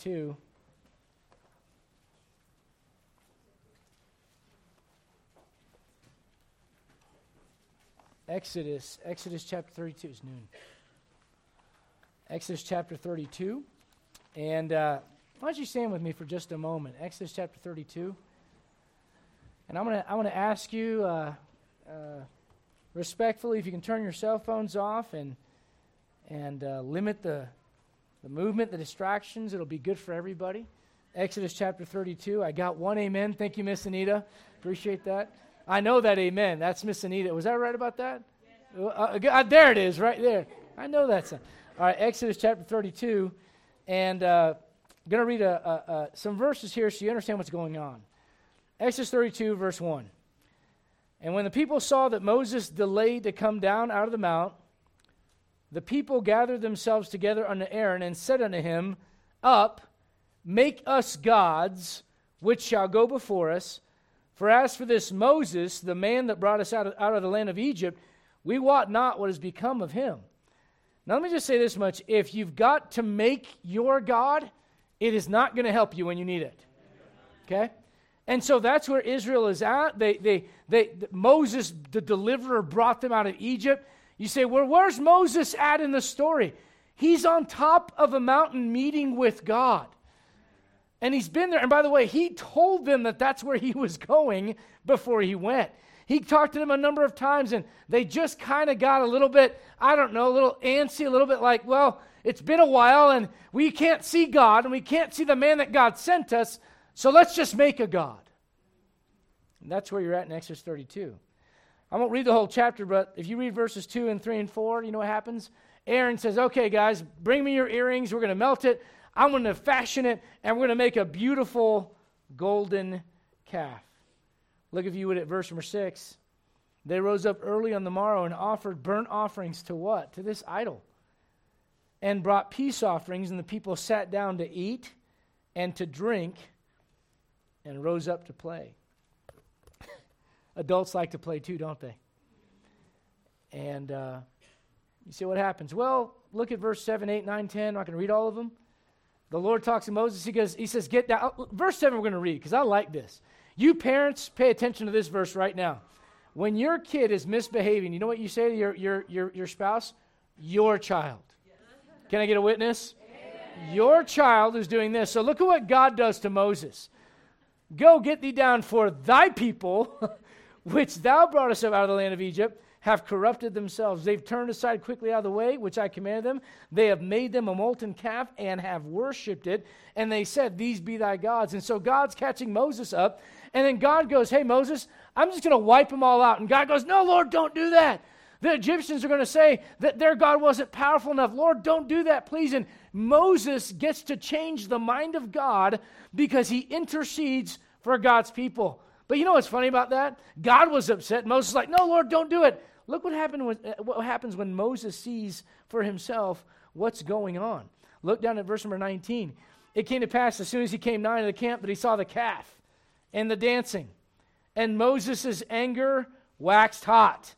2. Exodus, Exodus chapter 32 is noon. Exodus chapter 32. And uh, why don't you stand with me for just a moment? Exodus chapter 32. And I'm going to I'm gonna ask you uh, uh, respectfully if you can turn your cell phones off and, and uh, limit the, the movement, the distractions. It'll be good for everybody. Exodus chapter 32. I got one amen. Thank you, Miss Anita. Appreciate that. I know that amen. That's Miss Anita. Was I right about that? Yes. Uh, uh, there it is, right there. I know that's. A, all right, Exodus chapter 32. And uh, I'm going to read a, a, some verses here so you understand what's going on. Exodus 32, verse 1. And when the people saw that Moses delayed to come down out of the mount, the people gathered themselves together unto Aaron and said unto him, Up, make us gods, which shall go before us. For as for this Moses, the man that brought us out of, out of the land of Egypt, we wot not what has become of him. Now, let me just say this much. If you've got to make your God, it is not going to help you when you need it. Okay? And so that's where Israel is at. They, they, they, Moses, the deliverer, brought them out of Egypt. You say, well, where's Moses at in the story? He's on top of a mountain meeting with God. And he's been there. And by the way, he told them that that's where he was going before he went. He talked to them a number of times, and they just kind of got a little bit, I don't know, a little antsy, a little bit like, well, it's been a while, and we can't see God, and we can't see the man that God sent us, so let's just make a God. And that's where you're at in Exodus 32. I won't read the whole chapter, but if you read verses 2 and 3 and 4, you know what happens? Aaron says, Okay, guys, bring me your earrings. We're going to melt it. I'm going to fashion it, and we're going to make a beautiful golden calf. Look, if you would, at verse number 6. They rose up early on the morrow and offered burnt offerings to what? To this idol. And brought peace offerings, and the people sat down to eat and to drink and rose up to play. Adults like to play too, don't they? And uh, you see what happens. Well, look at verse 7, 8, 9, 10. I'm not going to read all of them. The Lord talks to Moses. He goes, He says, Get down. Verse 7 we're going to read because I like this. You parents, pay attention to this verse right now. When your kid is misbehaving, you know what you say to your, your, your, your spouse? Your child. Can I get a witness? Amen. Your child is doing this. So look at what God does to Moses. Go get thee down for thy people which thou broughtest up out of the land of Egypt, have corrupted themselves. They've turned aside quickly out of the way, which I commanded them. They have made them a molten calf and have worshipped it. And they said, These be thy gods. And so God's catching Moses up. And then God goes, Hey, Moses, I'm just going to wipe them all out. And God goes, No, Lord, don't do that. The Egyptians are going to say that their God wasn't powerful enough. Lord, don't do that, please. And Moses gets to change the mind of God because he intercedes for God's people. But you know what's funny about that? God was upset. Moses was like, No, Lord, don't do it. Look what, happened when, uh, what happens when Moses sees for himself what's going on. Look down at verse number 19. It came to pass as soon as he came nigh to the camp that he saw the calf and the dancing. And Moses' anger waxed hot.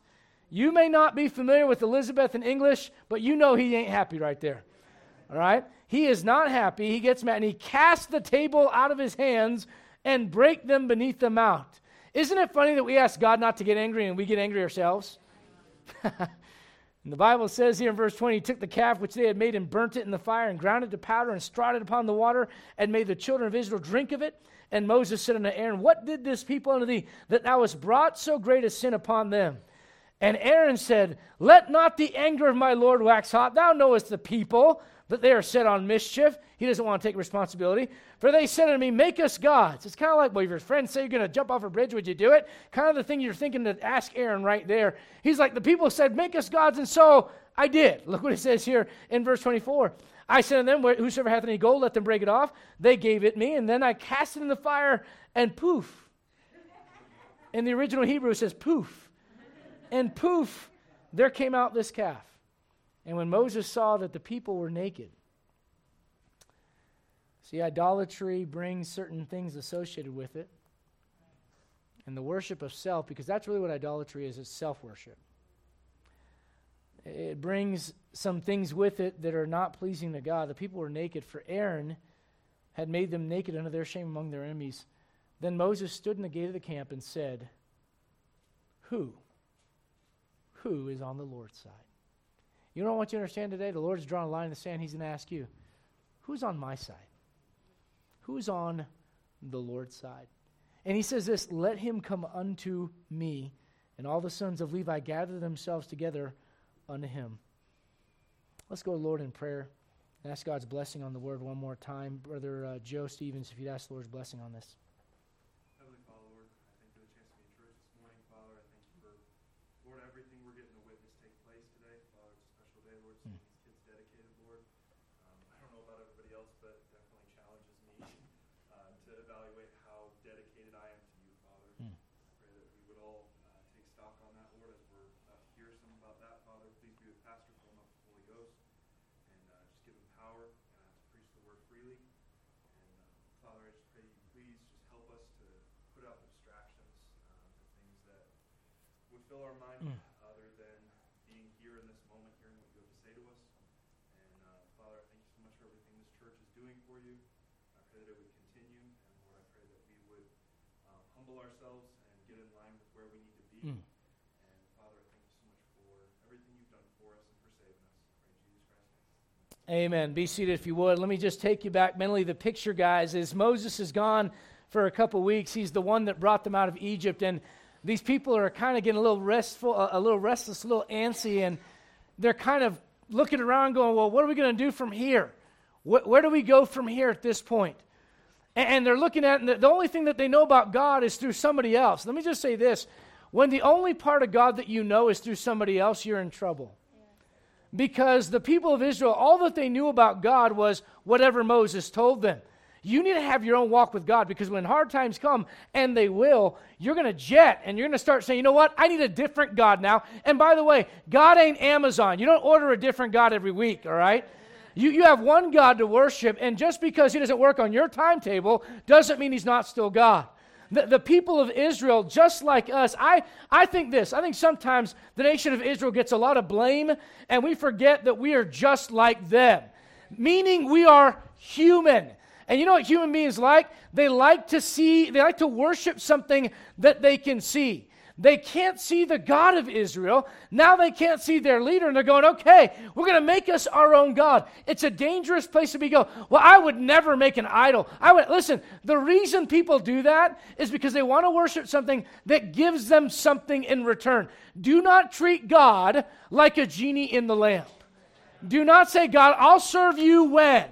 You may not be familiar with Elizabethan English, but you know he ain't happy right there. All right? He is not happy. He gets mad and he casts the table out of his hands and break them beneath the mount. Isn't it funny that we ask God not to get angry and we get angry ourselves? the Bible says here in verse 20, he took the calf which they had made and burnt it in the fire and ground it to powder and strawed it upon the water and made the children of Israel drink of it. And Moses said unto Aaron, What did this people unto thee that thou hast brought so great a sin upon them? And Aaron said, Let not the anger of my Lord wax hot. Thou knowest the people that they are set on mischief. He doesn't want to take responsibility. For they said unto me, Make us gods. It's kind of like, well, if your friends say you're going to jump off a bridge, would you do it? Kind of the thing you're thinking to ask Aaron right there. He's like, The people said, Make us gods, and so I did. Look what it says here in verse 24. I said unto them, Whosoever hath any gold, let them break it off. They gave it me, and then I cast it in the fire, and poof. In the original Hebrew, it says poof. And poof, there came out this calf. And when Moses saw that the people were naked, see, idolatry brings certain things associated with it. And the worship of self, because that's really what idolatry is it's self worship. It brings some things with it that are not pleasing to God. The people were naked. For Aaron, had made them naked under their shame among their enemies. Then Moses stood in the gate of the camp and said, Who? Who is on the Lord's side? You know what I want you to understand today? The Lord's drawn a line in the sand. He's going to ask you, Who's on my side? Who's on the Lord's side? And he says this Let him come unto me. And all the sons of Levi gather themselves together unto him. Let's go, Lord, in prayer and ask God's blessing on the word one more time. Brother uh, Joe Stevens, if you'd ask the Lord's blessing on this. Fill our mind mm. other than being here in this moment, hearing what you have to say to us. And uh, Father, I thank you so much for everything this church is doing for you. I pray that it would continue, and Lord, I pray that we would uh, humble ourselves and get in line with where we need to be. Mm. And Father, I thank you so much for everything you've done for us and for saving us. Amen. Be seated if you would. Let me just take you back mentally. The picture, guys, is Moses is gone for a couple weeks. He's the one that brought them out of Egypt. And these people are kind of getting a little restful, a, a little restless, a little antsy, and they're kind of looking around going, well, what are we going to do from here? Wh- where do we go from here at this point? And, and they're looking at, and the, the only thing that they know about God is through somebody else. Let me just say this when the only part of God that you know is through somebody else, you're in trouble. Because the people of Israel, all that they knew about God was whatever Moses told them. You need to have your own walk with God because when hard times come, and they will, you're going to jet and you're going to start saying, you know what? I need a different God now. And by the way, God ain't Amazon. You don't order a different God every week, all right? You, you have one God to worship, and just because He doesn't work on your timetable doesn't mean He's not still God. The, the, people of Israel, just like us, I, I think this. I think sometimes the nation of Israel gets a lot of blame, and we forget that we are just like them, meaning we are human. And you know what human beings like? They like to see, they like to worship something that they can see. They can't see the God of Israel. Now they can't see their leader, and they're going, okay, we're going to make us our own God. It's a dangerous place to be go. Well, I would never make an idol. I would listen, the reason people do that is because they want to worship something that gives them something in return. Do not treat God like a genie in the lamp. Do not say, God, I'll serve you when.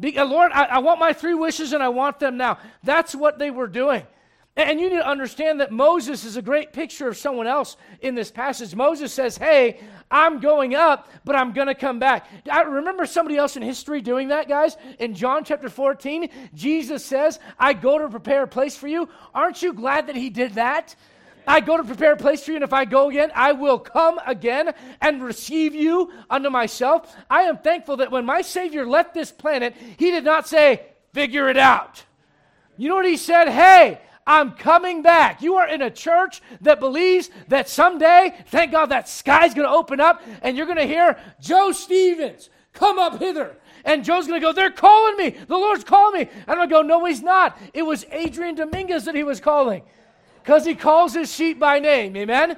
Be, uh, Lord, I, I want my three wishes and I want them now. That's what they were doing. And you need to understand that Moses is a great picture of someone else in this passage. Moses says, Hey, I'm going up, but I'm going to come back. I remember somebody else in history doing that, guys. In John chapter 14, Jesus says, I go to prepare a place for you. Aren't you glad that he did that? I go to prepare a place for you, and if I go again, I will come again and receive you unto myself. I am thankful that when my Savior left this planet, he did not say, figure it out. You know what he said? Hey, I'm coming back. You are in a church that believes that someday, thank God, that sky's going to open up and you're going to hear, Joe Stevens, come up hither. And Joe's going to go, They're calling me. The Lord's calling me. And I'm going to go, No, he's not. It was Adrian Dominguez that he was calling because he calls his sheep by name. Amen?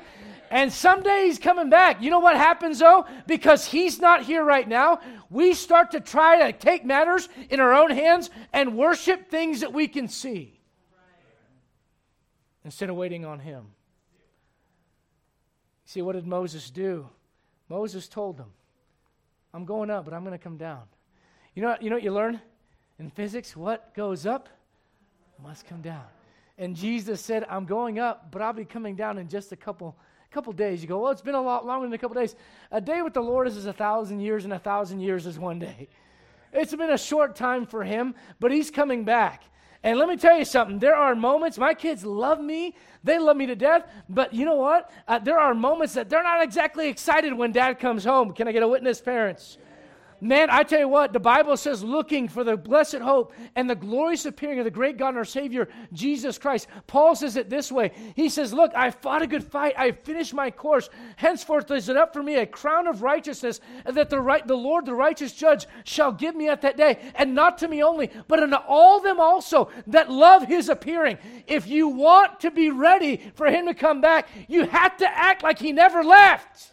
And someday he's coming back. You know what happens though? Because he's not here right now, we start to try to take matters in our own hands and worship things that we can see instead of waiting on him. See, what did Moses do? Moses told them, I'm going up, but I'm going to come down. You know, you know what you learn in physics? What goes up must come down. And Jesus said, I'm going up, but I'll be coming down in just a couple couple days. You go, well, it's been a lot longer than a couple days. A day with the Lord is as a thousand years, and a thousand years is one day. It's been a short time for him, but he's coming back. And let me tell you something. There are moments, my kids love me. They love me to death. But you know what? Uh, there are moments that they're not exactly excited when dad comes home. Can I get a witness, parents? Man, I tell you what, the Bible says looking for the blessed hope and the glorious appearing of the great God and our Savior, Jesus Christ. Paul says it this way He says, Look, I fought a good fight, I finished my course. Henceforth is it up for me a crown of righteousness, that the, right, the Lord, the righteous judge, shall give me at that day, and not to me only, but unto all them also that love his appearing. If you want to be ready for him to come back, you have to act like he never left.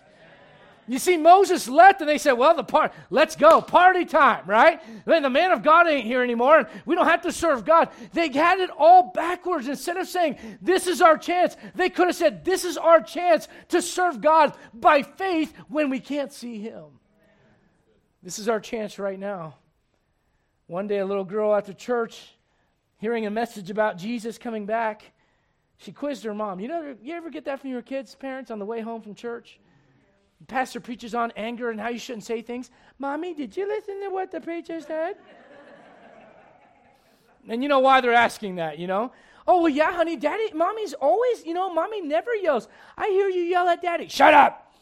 You see, Moses left and they said, Well, the part, let's go, party time, right? Then the man of God ain't here anymore, and we don't have to serve God. They had it all backwards. Instead of saying, This is our chance, they could have said, This is our chance to serve God by faith when we can't see Him. This is our chance right now. One day, a little girl after church, hearing a message about Jesus coming back, she quizzed her mom. You know, you ever get that from your kids' parents on the way home from church? Pastor preaches on anger and how you shouldn't say things. Mommy, did you listen to what the preacher said? and you know why they're asking that, you know? Oh, well, yeah, honey, daddy, mommy's always, you know, mommy never yells. I hear you yell at daddy. Shut up.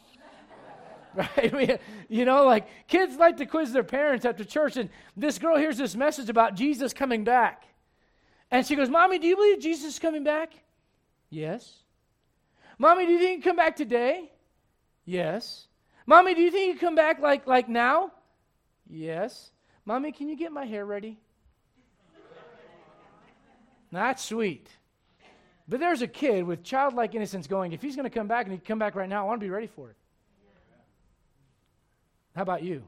right? you know, like kids like to quiz their parents after church, and this girl hears this message about Jesus coming back. And she goes, Mommy, do you believe Jesus is coming back? Yes. Mommy, do you think he'll come back today? Yes. Mommy, do you think you come back like, like now? Yes. Mommy, can you get my hair ready? That's sweet. But there's a kid with childlike innocence going, if he's going to come back and he come back right now, I want to be ready for it. How about you?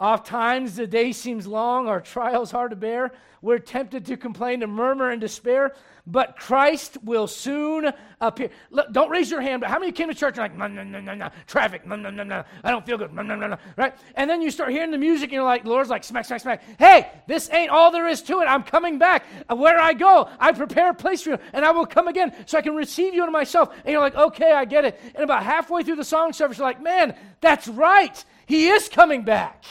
Oft times the day seems long, our trials hard to bear. We're tempted to complain, to murmur and despair, but Christ will soon appear. Look, don't raise your hand, but how many came to church and like, no, no, no, no, no, traffic, no, no, no, no, I don't feel good, no, no, no, no, right? And then you start hearing the music and you're like, Lord's like, smack, smack, smack. Hey, this ain't all there is to it. I'm coming back. Uh, where I go, I prepare a place for you, and I will come again so I can receive you into myself. And you're like, okay, I get it. And about halfway through the song service, you're like, man, that's right. He is coming back.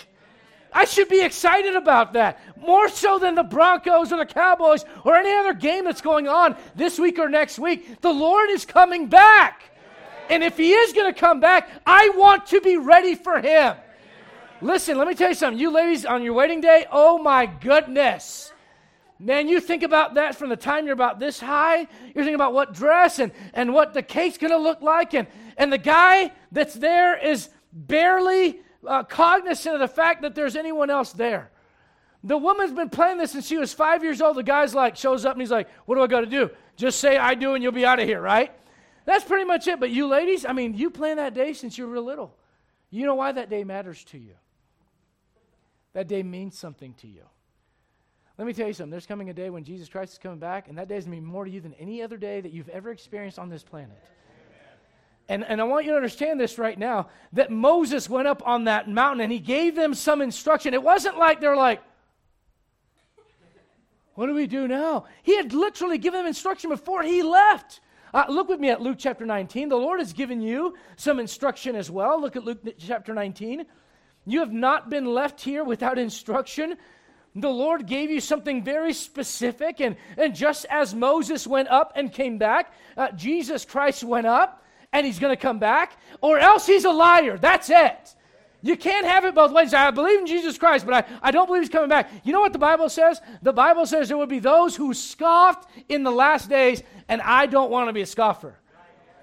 I should be excited about that. More so than the Broncos or the Cowboys or any other game that's going on this week or next week. The Lord is coming back. And if He is going to come back, I want to be ready for Him. Listen, let me tell you something. You ladies, on your wedding day, oh my goodness. Man, you think about that from the time you're about this high. You're thinking about what dress and, and what the cake's going to look like. And, and the guy that's there is barely uh, cognizant of the fact that there's anyone else there. The woman's been playing this since she was five years old. The guy's like, shows up and he's like, What do I got to do? Just say I do and you'll be out of here, right? That's pretty much it. But you ladies, I mean, you plan that day since you were real little. You know why that day matters to you. That day means something to you. Let me tell you something. There's coming a day when Jesus Christ is coming back, and that day is going to be more to you than any other day that you've ever experienced on this planet. And, and I want you to understand this right now that Moses went up on that mountain and he gave them some instruction. It wasn't like they're like, what do we do now? He had literally given them instruction before he left. Uh, look with me at Luke chapter 19. The Lord has given you some instruction as well. Look at Luke chapter 19. You have not been left here without instruction. The Lord gave you something very specific. And, and just as Moses went up and came back, uh, Jesus Christ went up and he's going to come back, or else he's a liar. That's it. You can't have it both ways. I believe in Jesus Christ, but I, I don't believe he's coming back. You know what the Bible says? The Bible says there would be those who scoffed in the last days, and I don't want to be a scoffer.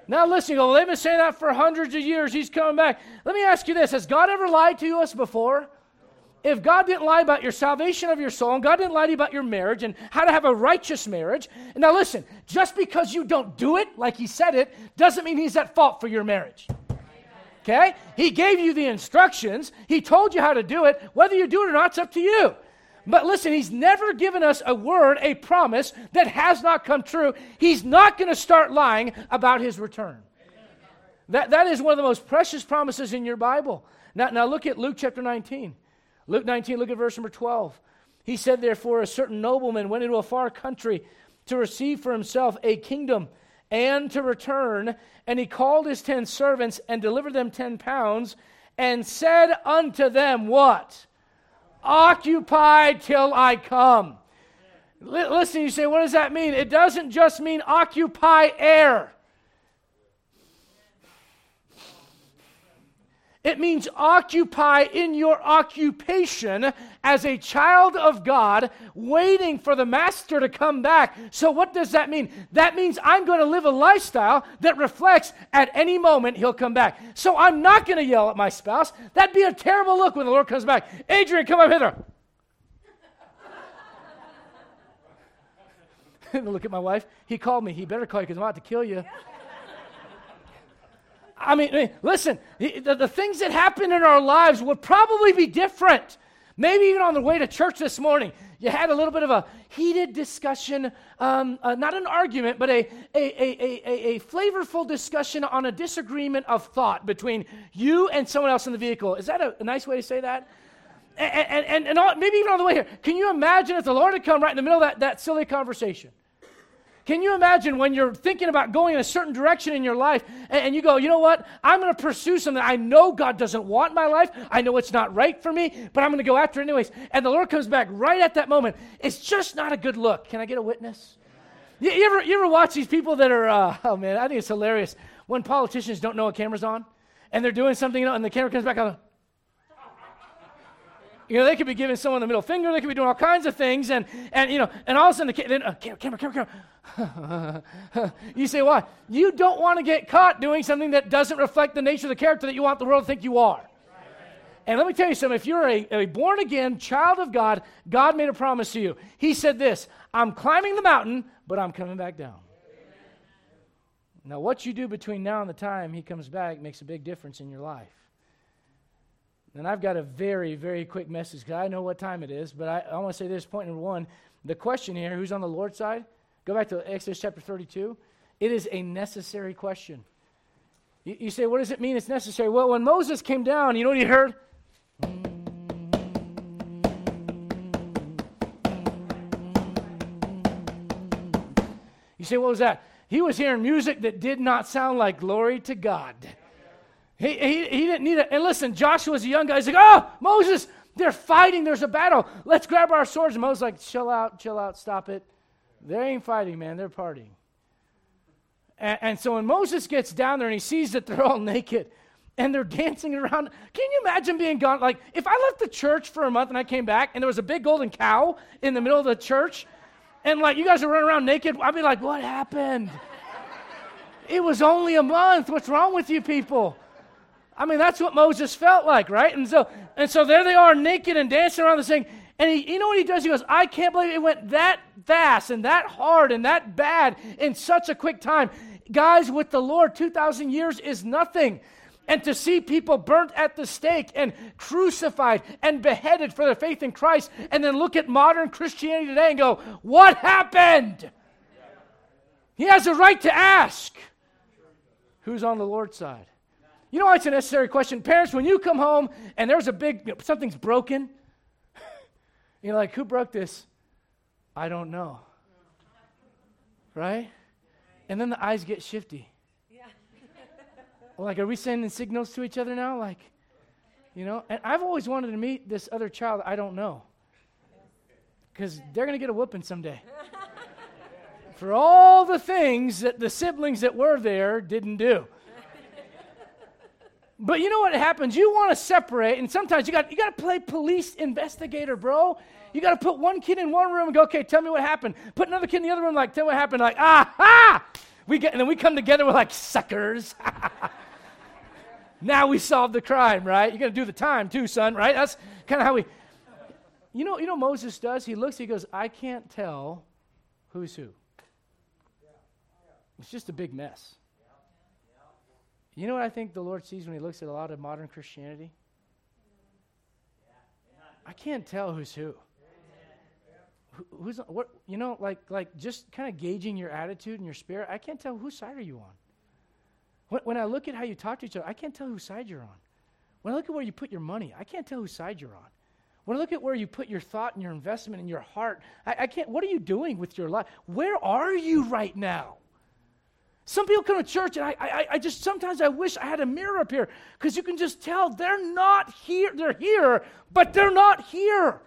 Now, listen, go, they've been saying that for hundreds of years. He's coming back. Let me ask you this Has God ever lied to us before? If God didn't lie about your salvation of your soul, and God didn't lie to you about your marriage and how to have a righteous marriage, now listen, just because you don't do it like He said it, doesn't mean He's at fault for your marriage. Okay? He gave you the instructions, He told you how to do it. Whether you do it or not, it's up to you. But listen, He's never given us a word, a promise that has not come true. He's not going to start lying about His return. That, that is one of the most precious promises in your Bible. Now, now look at Luke chapter 19. Luke 19, look at verse number 12. He said, Therefore, a certain nobleman went into a far country to receive for himself a kingdom and to return. And he called his ten servants and delivered them ten pounds and said unto them, What? Occupy till I come. L- listen, you say, what does that mean? It doesn't just mean occupy air. It means occupy in your occupation as a child of God, waiting for the master to come back. So, what does that mean? That means I'm going to live a lifestyle that reflects at any moment he'll come back. So, I'm not going to yell at my spouse. That'd be a terrible look when the Lord comes back. Adrian, come up hither. look at my wife. He called me. He better call you because I'm about to kill you. I mean, listen, the, the things that happen in our lives would probably be different. Maybe even on the way to church this morning, you had a little bit of a heated discussion, um, uh, not an argument, but a, a, a, a, a flavorful discussion on a disagreement of thought between you and someone else in the vehicle. Is that a, a nice way to say that? And, and, and, and all, maybe even on the way here, can you imagine if the Lord had come right in the middle of that, that silly conversation? Can you imagine when you're thinking about going in a certain direction in your life and, and you go, you know what? I'm going to pursue something I know God doesn't want in my life. I know it's not right for me, but I'm going to go after it anyways. And the Lord comes back right at that moment. It's just not a good look. Can I get a witness? You, you ever, you ever watch these people that are, uh, oh man, I think it's hilarious when politicians don't know a camera's on and they're doing something you know, and the camera comes back on. You know, they could be giving someone the middle finger. They could be doing all kinds of things, and and you know, and all of a sudden, the ca- then, uh, camera, camera, camera, camera. you say, why? You don't want to get caught doing something that doesn't reflect the nature of the character that you want the world to think you are. And let me tell you something. If you're a, a born again child of God, God made a promise to you. He said this: "I'm climbing the mountain, but I'm coming back down." Now, what you do between now and the time He comes back makes a big difference in your life. And I've got a very, very quick message because I know what time it is, but I, I want to say this point number one. The question here who's on the Lord's side? Go back to Exodus chapter 32. It is a necessary question. You, you say, what does it mean it's necessary? Well, when Moses came down, you know what he heard? You say, what was that? He was hearing music that did not sound like glory to God. He, he, he didn't need it. And listen, Joshua's a young guy. He's like, oh, Moses, they're fighting. There's a battle. Let's grab our swords. And Moses like, chill out, chill out, stop it. They ain't fighting, man. They're partying. And, and so when Moses gets down there and he sees that they're all naked and they're dancing around, can you imagine being gone? Like, if I left the church for a month and I came back and there was a big golden cow in the middle of the church and like you guys are running around naked, I'd be like, what happened? it was only a month. What's wrong with you people? I mean, that's what Moses felt like, right? And so, and so there they are, naked and dancing around the thing. And he, you know what he does? He goes, I can't believe it went that fast and that hard and that bad in such a quick time. Guys, with the Lord, 2,000 years is nothing. And to see people burnt at the stake and crucified and beheaded for their faith in Christ, and then look at modern Christianity today and go, What happened? He has a right to ask who's on the Lord's side. You know it's a necessary question? Parents, when you come home and there's a big, something's broken, you're like, who broke this? I don't know. Right? And then the eyes get shifty. Yeah. like, are we sending signals to each other now? Like, you know? And I've always wanted to meet this other child I don't know. Because they're going to get a whooping someday. For all the things that the siblings that were there didn't do. But you know what happens? You want to separate, and sometimes you got you got to play police investigator, bro. You got to put one kid in one room and go, okay, tell me what happened. Put another kid in the other room, like, tell me what happened. Like, ah, We get, and then we come together, we're like suckers. now we solved the crime, right? You're gonna do the time too, son, right? That's kind of how we. You know, you know, Moses does. He looks, he goes, I can't tell who's who. It's just a big mess. You know what I think the Lord sees when He looks at a lot of modern Christianity? I can't tell who's who. who's what? You know, like like just kind of gauging your attitude and your spirit. I can't tell whose side are you on. When, when I look at how you talk to each other, I can't tell whose side you're on. When I look at where you put your money, I can't tell whose side you're on. When I look at where you put your thought and your investment and your heart, I, I can't. What are you doing with your life? Where are you right now? Some people come to church, and I, I, I just sometimes I wish I had a mirror up here because you can just tell they're not here. They're here, but they're not here.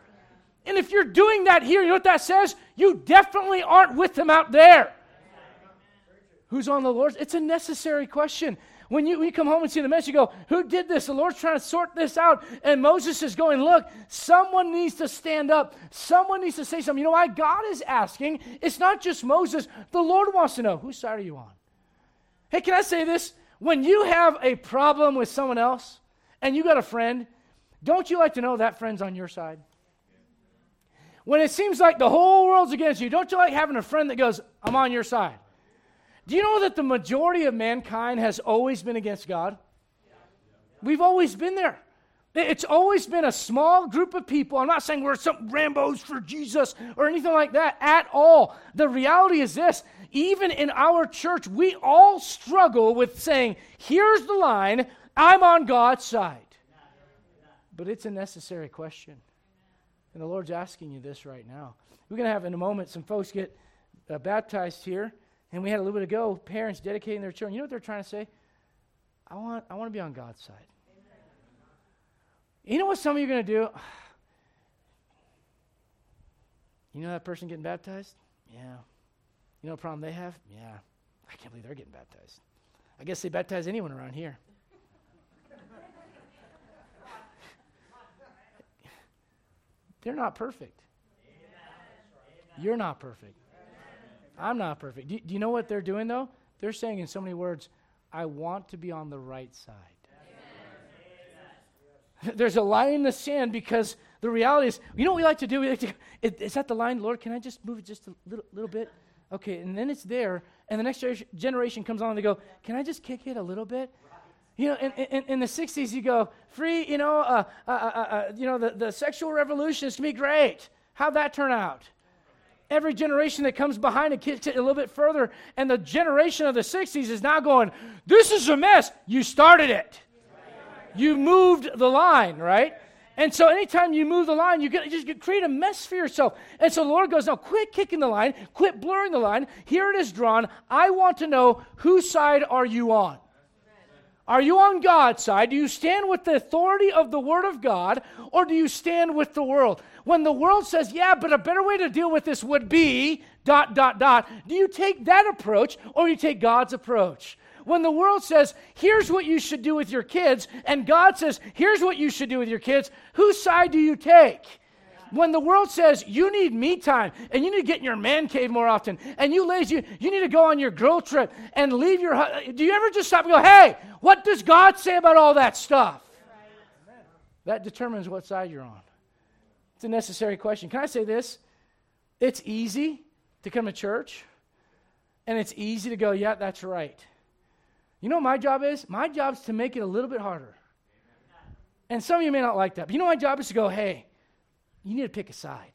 And if you're doing that here, you know what that says? You definitely aren't with them out there. Who's on the Lord's? It's a necessary question. When you, when you come home and see the mess, you go, Who did this? The Lord's trying to sort this out. And Moses is going, Look, someone needs to stand up. Someone needs to say something. You know why? God is asking. It's not just Moses. The Lord wants to know, Whose side are you on? Hey, can I say this? When you have a problem with someone else and you got a friend, don't you like to know that friend's on your side? When it seems like the whole world's against you, don't you like having a friend that goes, I'm on your side? Do you know that the majority of mankind has always been against God? We've always been there. It's always been a small group of people. I'm not saying we're some Rambos for Jesus or anything like that at all. The reality is this even in our church, we all struggle with saying, here's the line, I'm on God's side. But it's a necessary question. And the Lord's asking you this right now. We're going to have in a moment some folks get uh, baptized here. And we had a little bit ago, parents dedicating their children. You know what they're trying to say? I want, I want to be on God's side. Amen. You know what some of you are going to do? You know that person getting baptized? Yeah. You know what problem they have? Yeah. I can't believe they're getting baptized. I guess they baptize anyone around here. they're not perfect. You're not perfect. I'm not perfect. Do, do, you know what they're doing, though? They're saying in so many words, I want to be on the right side. There's a line in the sand because the reality is, you know what we like to do? We like to, is that the line, Lord, can I just move it just a little, little bit? Okay, and then it's there, and the next generation comes on and they go, can I just kick it a little bit? You know, in, in, in the 60s, you go, free, you know, uh, uh, uh, uh you know the, the sexual revolution is going to be great. How'd that turn out? every generation that comes behind it kicks it a little bit further. And the generation of the 60s is now going, This is a mess. You started it. You moved the line, right? And so anytime you move the line, you, get, you just create a mess for yourself. And so the Lord goes, No, quit kicking the line, quit blurring the line. Here it is drawn. I want to know whose side are you on? Are you on God's side? Do you stand with the authority of the Word of God, or do you stand with the world? When the world says, yeah, but a better way to deal with this would be, dot, dot, dot, do you take that approach, or you take God's approach? When the world says, here's what you should do with your kids, and God says, here's what you should do with your kids, whose side do you take? when the world says you need me time and you need to get in your man cave more often and you lazy, you, need to go on your girl trip and leave your. Do you ever just stop and go, hey, what does God say about all that stuff? That determines what side you're on. It's a necessary question. Can I say this? It's easy to come to church and it's easy to go, yeah, that's right. You know what my job is? My job is to make it a little bit harder. And some of you may not like that. But you know my job is to go, hey, you need to pick a side.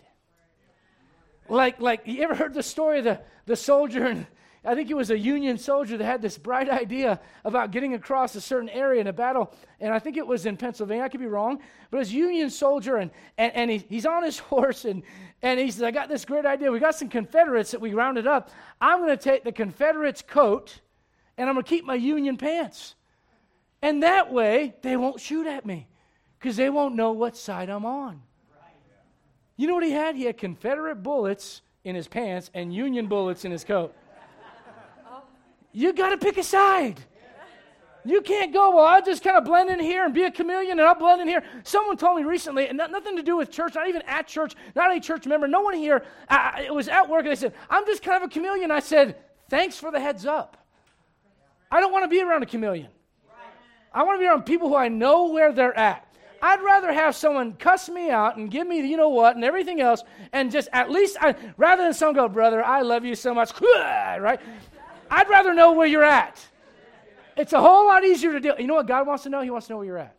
Like, like you ever heard the story of the, the soldier, and I think it was a Union soldier that had this bright idea about getting across a certain area in a battle, and I think it was in Pennsylvania. I could be wrong, but it was a Union soldier, and, and, and he, he's on his horse, and, and he says, I got this great idea. We got some Confederates that we rounded up. I'm going to take the Confederates' coat, and I'm going to keep my Union pants. And that way, they won't shoot at me because they won't know what side I'm on. You know what he had? He had Confederate bullets in his pants and Union bullets in his coat. You got to pick a side. You can't go, well, I'll just kind of blend in here and be a chameleon and I'll blend in here. Someone told me recently, and nothing to do with church, not even at church, not a church member, no one here. Uh, it was at work and they said, I'm just kind of a chameleon. I said, thanks for the heads up. I don't want to be around a chameleon. I want to be around people who I know where they're at. I'd rather have someone cuss me out and give me you know what and everything else, and just at least, I, rather than someone go, brother, I love you so much, right? I'd rather know where you're at. It's a whole lot easier to deal. You know what God wants to know? He wants to know where you're at.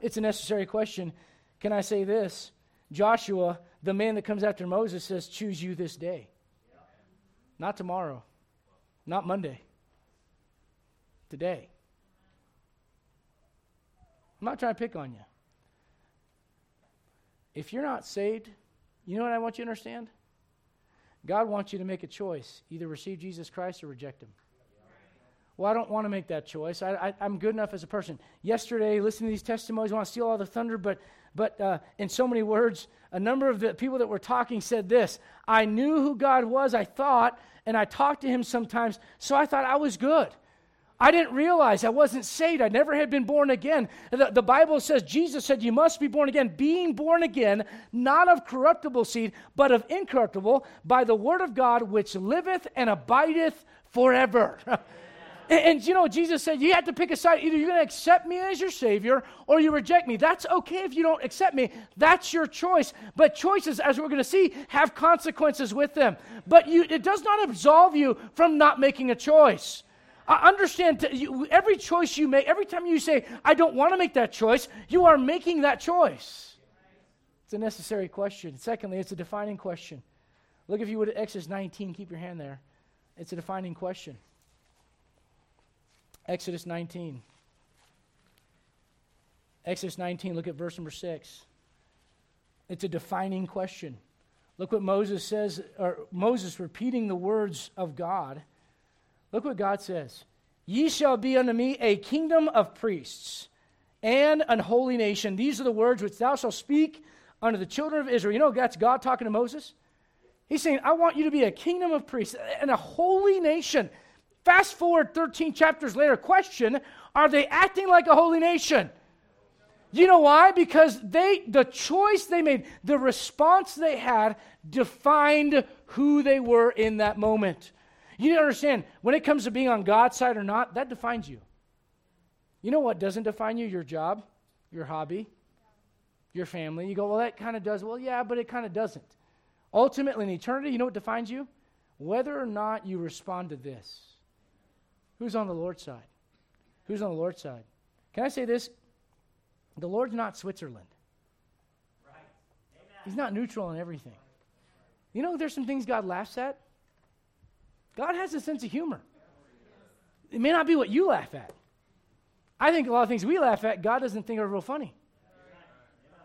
It's a necessary question. Can I say this? Joshua, the man that comes after Moses, says, Choose you this day. Not tomorrow, not Monday, today. I'm not trying to pick on you. If you're not saved, you know what I want you to understand? God wants you to make a choice either receive Jesus Christ or reject Him. Well, I don't want to make that choice. I, am good enough as a person. Yesterday, listening to these testimonies, I want to steal all the thunder, but, but uh, in so many words, a number of the people that were talking said this I knew who God was, I thought, and I talked to Him sometimes, so I thought I was good. I didn't realize I wasn't saved. I never had been born again. The, the, Bible says, Jesus said, You must be born again. Being born again, not of corruptible seed, but of incorruptible, by the word of God, which liveth and abideth forever. and, and, you know, Jesus said, You have to pick a side. Either you're going to accept me as your Savior or you reject me. That's okay if you don't accept me. That's your choice. But choices, as we're going to see, have consequences with them. But you, it does not absolve you from not making a choice. I understand you, every choice you make, every time you say, I don't want to make that choice, you are making that choice. It's a necessary question. Secondly, it's a defining question. Look, if you would, at Exodus 19, keep your hand there. It's a defining question. Exodus 19. Exodus 19, look at verse number 6. It's a defining question. Look what Moses says, or Moses repeating the words of God. Look what God says Ye shall be unto me a kingdom of priests and an holy nation. These are the words which thou shalt speak unto the children of Israel. You know, that's God talking to Moses. He's saying, I want you to be a kingdom of priests and a holy nation. Fast forward 13 chapters later, question Are they acting like a holy nation? You know why? Because they the choice they made, the response they had defined who they were in that moment. You need to understand, when it comes to being on God's side or not, that defines you. You know what doesn't define you? Your job, your hobby, your family. You go, well, that kind of does. Well, yeah, but it kind of doesn't. Ultimately, in eternity, you know what defines you? Whether or not you respond to this. Who's on the Lord's side? Who's on the Lord's side? Can I say this? The Lord's not Switzerland. Right. He's not neutral on everything. You know, there's some things God laughs at. God has a sense of humor. It may not be what you laugh at. I think a lot of things we laugh at, God doesn't think are real funny.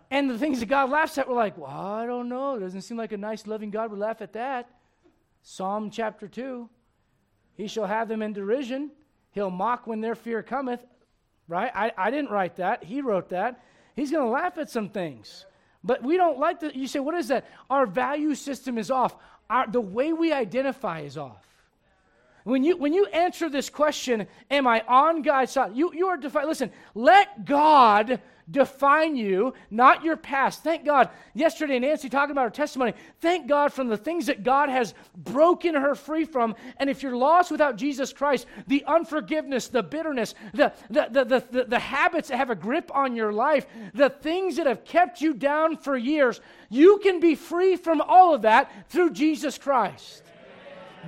And the things that God laughs at, we're like, well, I don't know. It doesn't seem like a nice, loving God would laugh at that. Psalm chapter 2 He shall have them in derision, he'll mock when their fear cometh. Right? I, I didn't write that. He wrote that. He's going to laugh at some things. But we don't like that. You say, what is that? Our value system is off. Our, the way we identify is off. When you, when you answer this question, am I on God's side? You, you are defined. Listen, let God define you, not your past. Thank God. Yesterday, Nancy talking about her testimony. Thank God from the things that God has broken her free from. And if you're lost without Jesus Christ, the unforgiveness, the bitterness, the, the, the, the, the, the habits that have a grip on your life, the things that have kept you down for years, you can be free from all of that through Jesus Christ.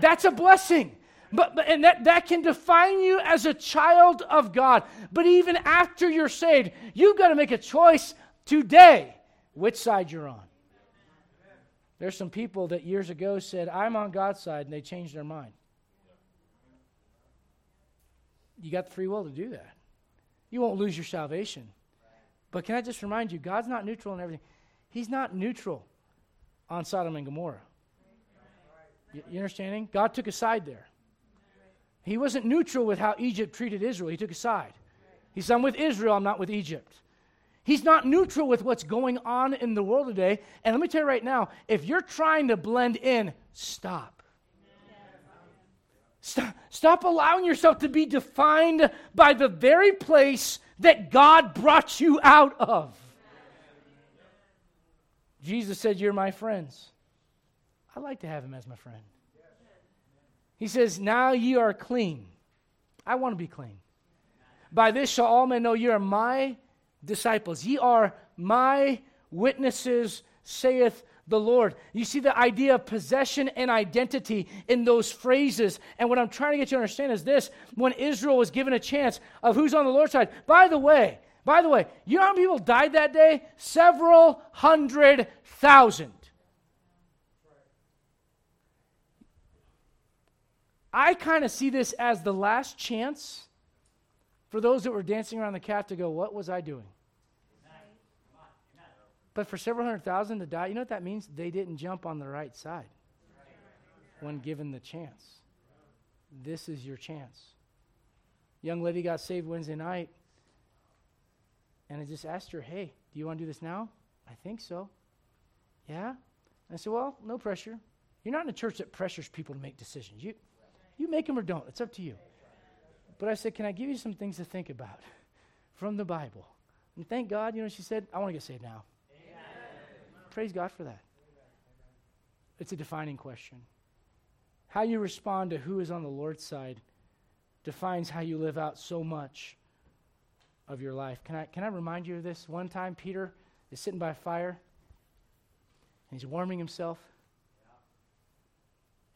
That's a blessing. But, but, and that, that can define you as a child of God. But even after you're saved, you've got to make a choice today which side you're on. There's some people that years ago said, I'm on God's side, and they changed their mind. You got the free will to do that. You won't lose your salvation. But can I just remind you, God's not neutral in everything. He's not neutral on Sodom and Gomorrah. You, you understanding? God took a side there. He wasn't neutral with how Egypt treated Israel, he took a side. He said, I'm with Israel, I'm not with Egypt. He's not neutral with what's going on in the world today. And let me tell you right now if you're trying to blend in, stop. Stop, stop allowing yourself to be defined by the very place that God brought you out of. Jesus said, You're my friends. I'd like to have him as my friend. He says, Now ye are clean. I want to be clean. By this shall all men know ye are my disciples. Ye are my witnesses, saith the Lord. You see the idea of possession and identity in those phrases. And what I'm trying to get you to understand is this when Israel was given a chance of who's on the Lord's side. By the way, by the way, you know how many people died that day? Several hundred thousand. I kind of see this as the last chance for those that were dancing around the calf to go, What was I doing? But for several hundred thousand to die, you know what that means? They didn't jump on the right side when given the chance. This is your chance. Young lady got saved Wednesday night, and I just asked her, Hey, do you want to do this now? I think so. Yeah? I said, Well, no pressure. You're not in a church that pressures people to make decisions. You, you make them or don't. It's up to you. But I said, Can I give you some things to think about from the Bible? And thank God, you know, she said, I want to get saved now. Amen. Praise God for that. It's a defining question. How you respond to who is on the Lord's side defines how you live out so much of your life. Can I, can I remind you of this? One time, Peter is sitting by a fire and he's warming himself.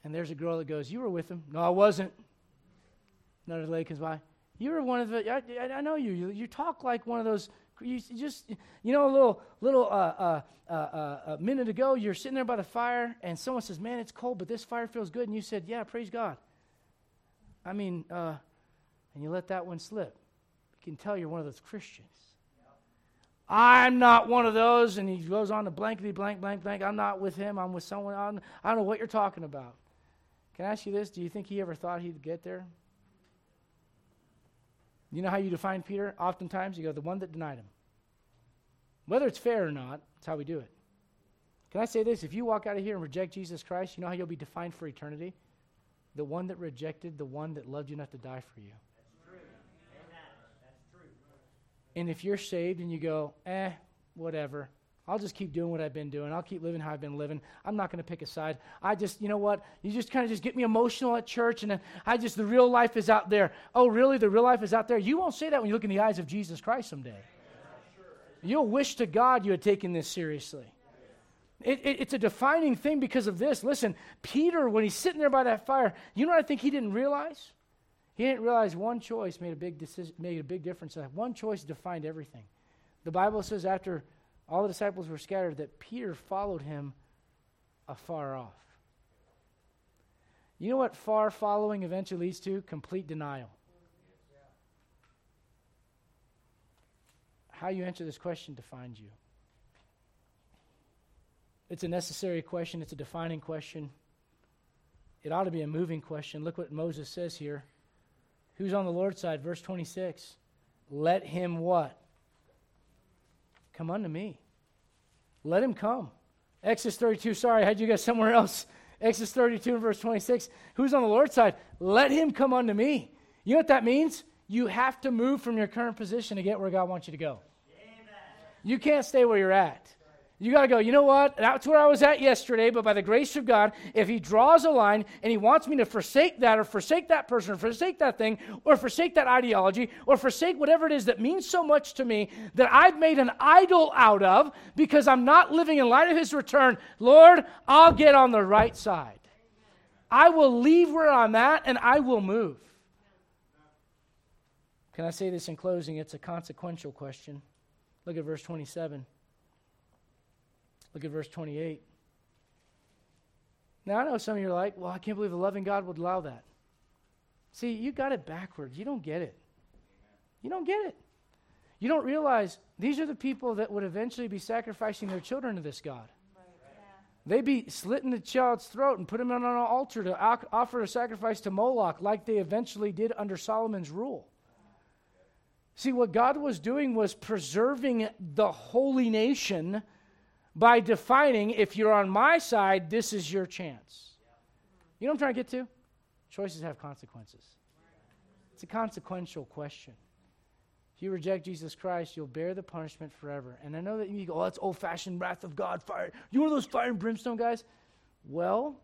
And there's a girl that goes, You were with him. No, I wasn't. Another lady comes by. You were one of the, I, I, know you. you. You talk like one of those you just, you know, a little, little uh, uh, uh, uh, a minute ago, you're sitting there by the fire, and someone says, "Man, it's cold, but this fire feels good," and you said, "Yeah, praise God." I mean, uh, and you let that one slip. You can tell you're one of those Christians. I'm not one of those, and he goes on to blankety blank blank blank. I'm not with him. I'm with someone. I don't know what you're talking about. Can I ask you this? Do you think he ever thought he'd get there? You know how you define Peter? Oftentimes, you go, the one that denied him. Whether it's fair or not, that's how we do it. Can I say this? If you walk out of here and reject Jesus Christ, you know how you'll be defined for eternity? The one that rejected the one that loved you enough to die for you. That's true. That's true. And if you're saved and you go, eh, whatever, I'll just keep doing what I've been doing. I'll keep living how I've been living. I'm not going to pick a side. I just, you know what? You just kind of just get me emotional at church, and I just, the real life is out there. Oh, really? The real life is out there? You won't say that when you look in the eyes of Jesus Christ someday. You'll wish to God you had taken this seriously. It, it, it's a defining thing because of this. Listen, Peter, when he's sitting there by that fire, you know what I think he didn't realize? He didn't realize one choice made a big decision, made a big difference. One choice defined everything. The Bible says after all the disciples were scattered, that Peter followed him afar off. You know what far following eventually leads to? Complete denial. How you answer this question defines you. It's a necessary question, it's a defining question. It ought to be a moving question. Look what Moses says here. Who's on the Lord's side? Verse 26. Let him what? Come unto me. Let him come. Exodus 32, sorry, I had you guys somewhere else. Exodus 32 and verse 26. Who's on the Lord's side? Let him come unto me. You know what that means? You have to move from your current position to get where God wants you to go. Amen. You can't stay where you're at. You got to go, you know what? That's where I was at yesterday, but by the grace of God, if He draws a line and He wants me to forsake that or forsake that person or forsake that thing or forsake that ideology or forsake whatever it is that means so much to me that I've made an idol out of because I'm not living in light of His return, Lord, I'll get on the right side. I will leave where I'm at and I will move. Can I say this in closing? It's a consequential question. Look at verse 27. Look at verse 28. Now, I know some of you are like, well, I can't believe a loving God would allow that. See, you got it backwards. You don't get it. You don't get it. You don't realize these are the people that would eventually be sacrificing their children to this God. They'd be slitting the child's throat and put him on an altar to offer a sacrifice to Moloch, like they eventually did under Solomon's rule. See, what God was doing was preserving the holy nation by defining if you're on my side, this is your chance. You know what I'm trying to get to? Choices have consequences. It's a consequential question. If you reject Jesus Christ, you'll bear the punishment forever. And I know that you go, oh, that's old fashioned wrath of God, fire. You one of those fire and brimstone guys? Well,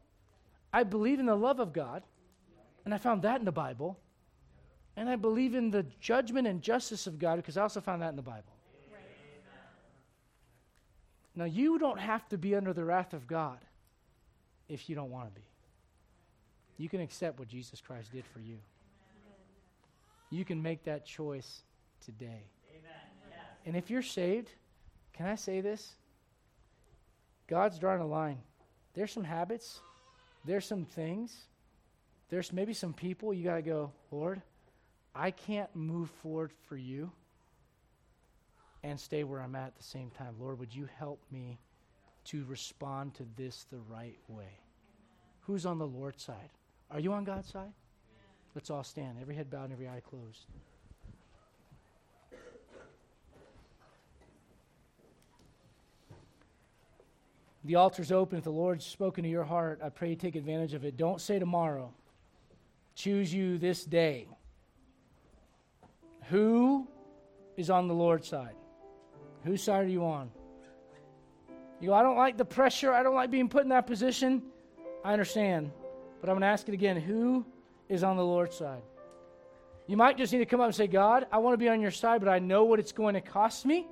I believe in the love of God, and I found that in the Bible. And I believe in the judgment and justice of God because I also found that in the Bible. Now, you don't have to be under the wrath of God if you don't want to be. You can accept what Jesus Christ did for you. You can make that choice today. And if you're saved, can I say this? God's drawing a line. There's some habits, there's some things, there's maybe some people you got to go, Lord, I can't move forward for you and stay where I'm at at the same time. Lord, would you help me to respond to this the right way? Who's on the Lord's side? Are you on God's side? Let's all stand, every head bowed and every eye closed. The altar's open. If the Lord's spoken to your heart, I pray you take advantage of it. Don't say tomorrow. Choose you this day. Who is on the Lord's side? Whose side are you on? You go, I don't like the pressure. I don't like being put in that position. I understand. But I'm going to ask it again. Who is on the Lord's side? You might just need to come up and say, God, I want to be on your side, but I know what it's going to cost me,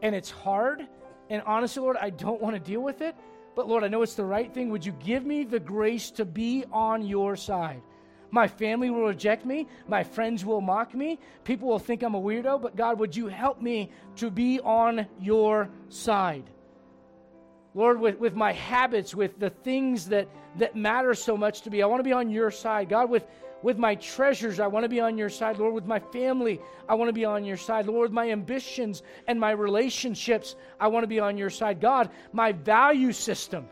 and it's hard. And honestly, Lord, I don't want to deal with it. But Lord, I know it's the right thing. Would you give me the grace to be on your side? My family will reject me. My friends will mock me. People will think I'm a weirdo. But God, would you help me to be on your side? Lord, with, with my habits, with the things that, that matter so much to me, I want to be on your side. God, with, with my treasures, I want to be on your side. Lord, with my family, I want to be on your side. Lord, with my ambitions and my relationships, I want to be on your side. God, my value system.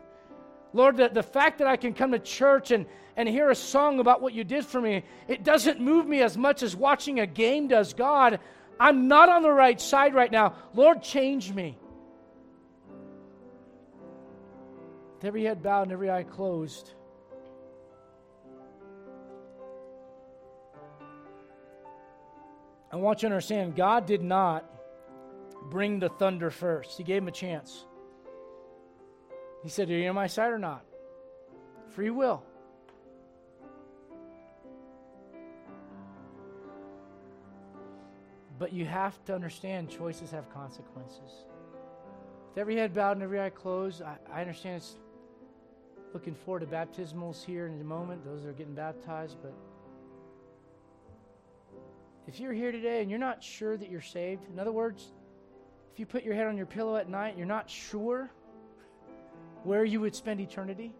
Lord, the, the fact that I can come to church and, and hear a song about what you did for me, it doesn't move me as much as watching a game does. God, I'm not on the right side right now. Lord, change me. With every head bowed and every eye closed. I want you to understand God did not bring the thunder first, He gave him a chance. He said, Are you on my side or not? Free will. But you have to understand choices have consequences. With every head bowed and every eye closed, I, I understand it's looking forward to baptismals here in a moment, those that are getting baptized, but if you're here today and you're not sure that you're saved, in other words, if you put your head on your pillow at night, you're not sure where you would spend eternity,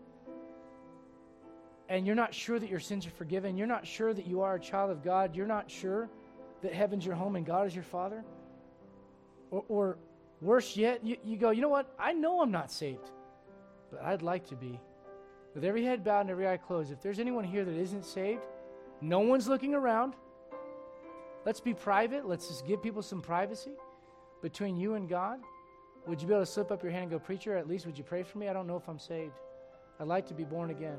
and you're not sure that your sins are forgiven, you're not sure that you are a child of God, you're not sure that heaven's your home and God is your Father, or, or worse yet, you, you go, you know what? I know I'm not saved, but I'd like to be. With every head bowed and every eye closed, if there's anyone here that isn't saved, no one's looking around. Let's be private. Let's just give people some privacy between you and God. Would you be able to slip up your hand and go, Preacher, at least would you pray for me? I don't know if I'm saved. I'd like to be born again.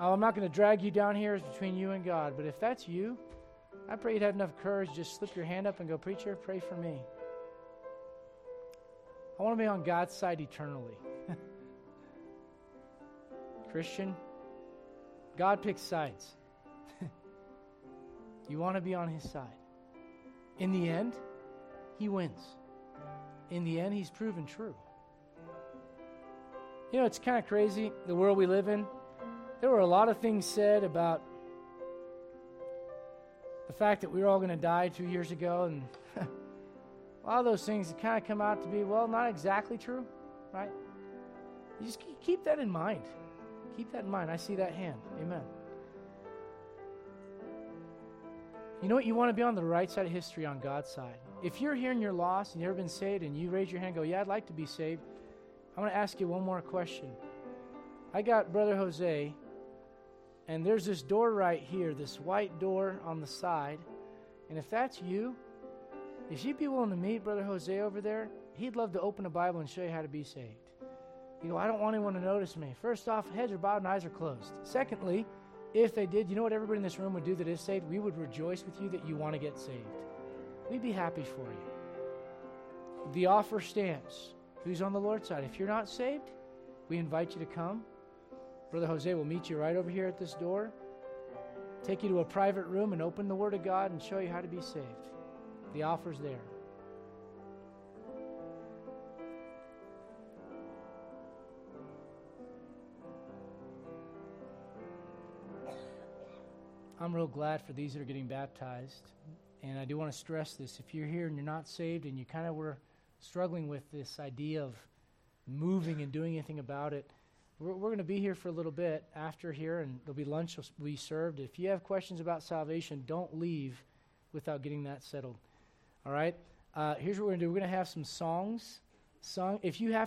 Oh, I'm not going to drag you down here. It's between you and God. But if that's you, I pray you'd have enough courage. Just slip your hand up and go, Preacher, pray for me. I want to be on God's side eternally. Christian, God picks sides. you want to be on His side. In the end, He wins. In the end, He's proven true. You know, it's kind of crazy, the world we live in. There were a lot of things said about the fact that we were all going to die two years ago, and a lot of those things kind of come out to be, well, not exactly true, right? You just keep that in mind. Keep that in mind. I see that hand. Amen. You know what? You want to be on the right side of history, on God's side. If you're here and you're lost and you've never been saved and you raise your hand and go, Yeah, I'd like to be saved, I want to ask you one more question. I got Brother Jose, and there's this door right here, this white door on the side. And if that's you, if you'd be willing to meet Brother Jose over there, he'd love to open a Bible and show you how to be saved. You go, I don't want anyone to notice me. First off, heads are bowed and eyes are closed. Secondly, if they did, you know what everybody in this room would do that is saved? We would rejoice with you that you want to get saved. We'd be happy for you. The offer stands. Who's on the Lord's side? If you're not saved, we invite you to come. Brother Jose will meet you right over here at this door, take you to a private room, and open the Word of God and show you how to be saved. The offer's there. I'm real glad for these that are getting baptized. And I do want to stress this. If you're here and you're not saved and you kind of were struggling with this idea of moving and doing anything about it, we're, we're going to be here for a little bit after here, and there'll be lunch will be served. If you have questions about salvation, don't leave without getting that settled. All right? Uh, here's what we're going to do we're going to have some songs sung. If you have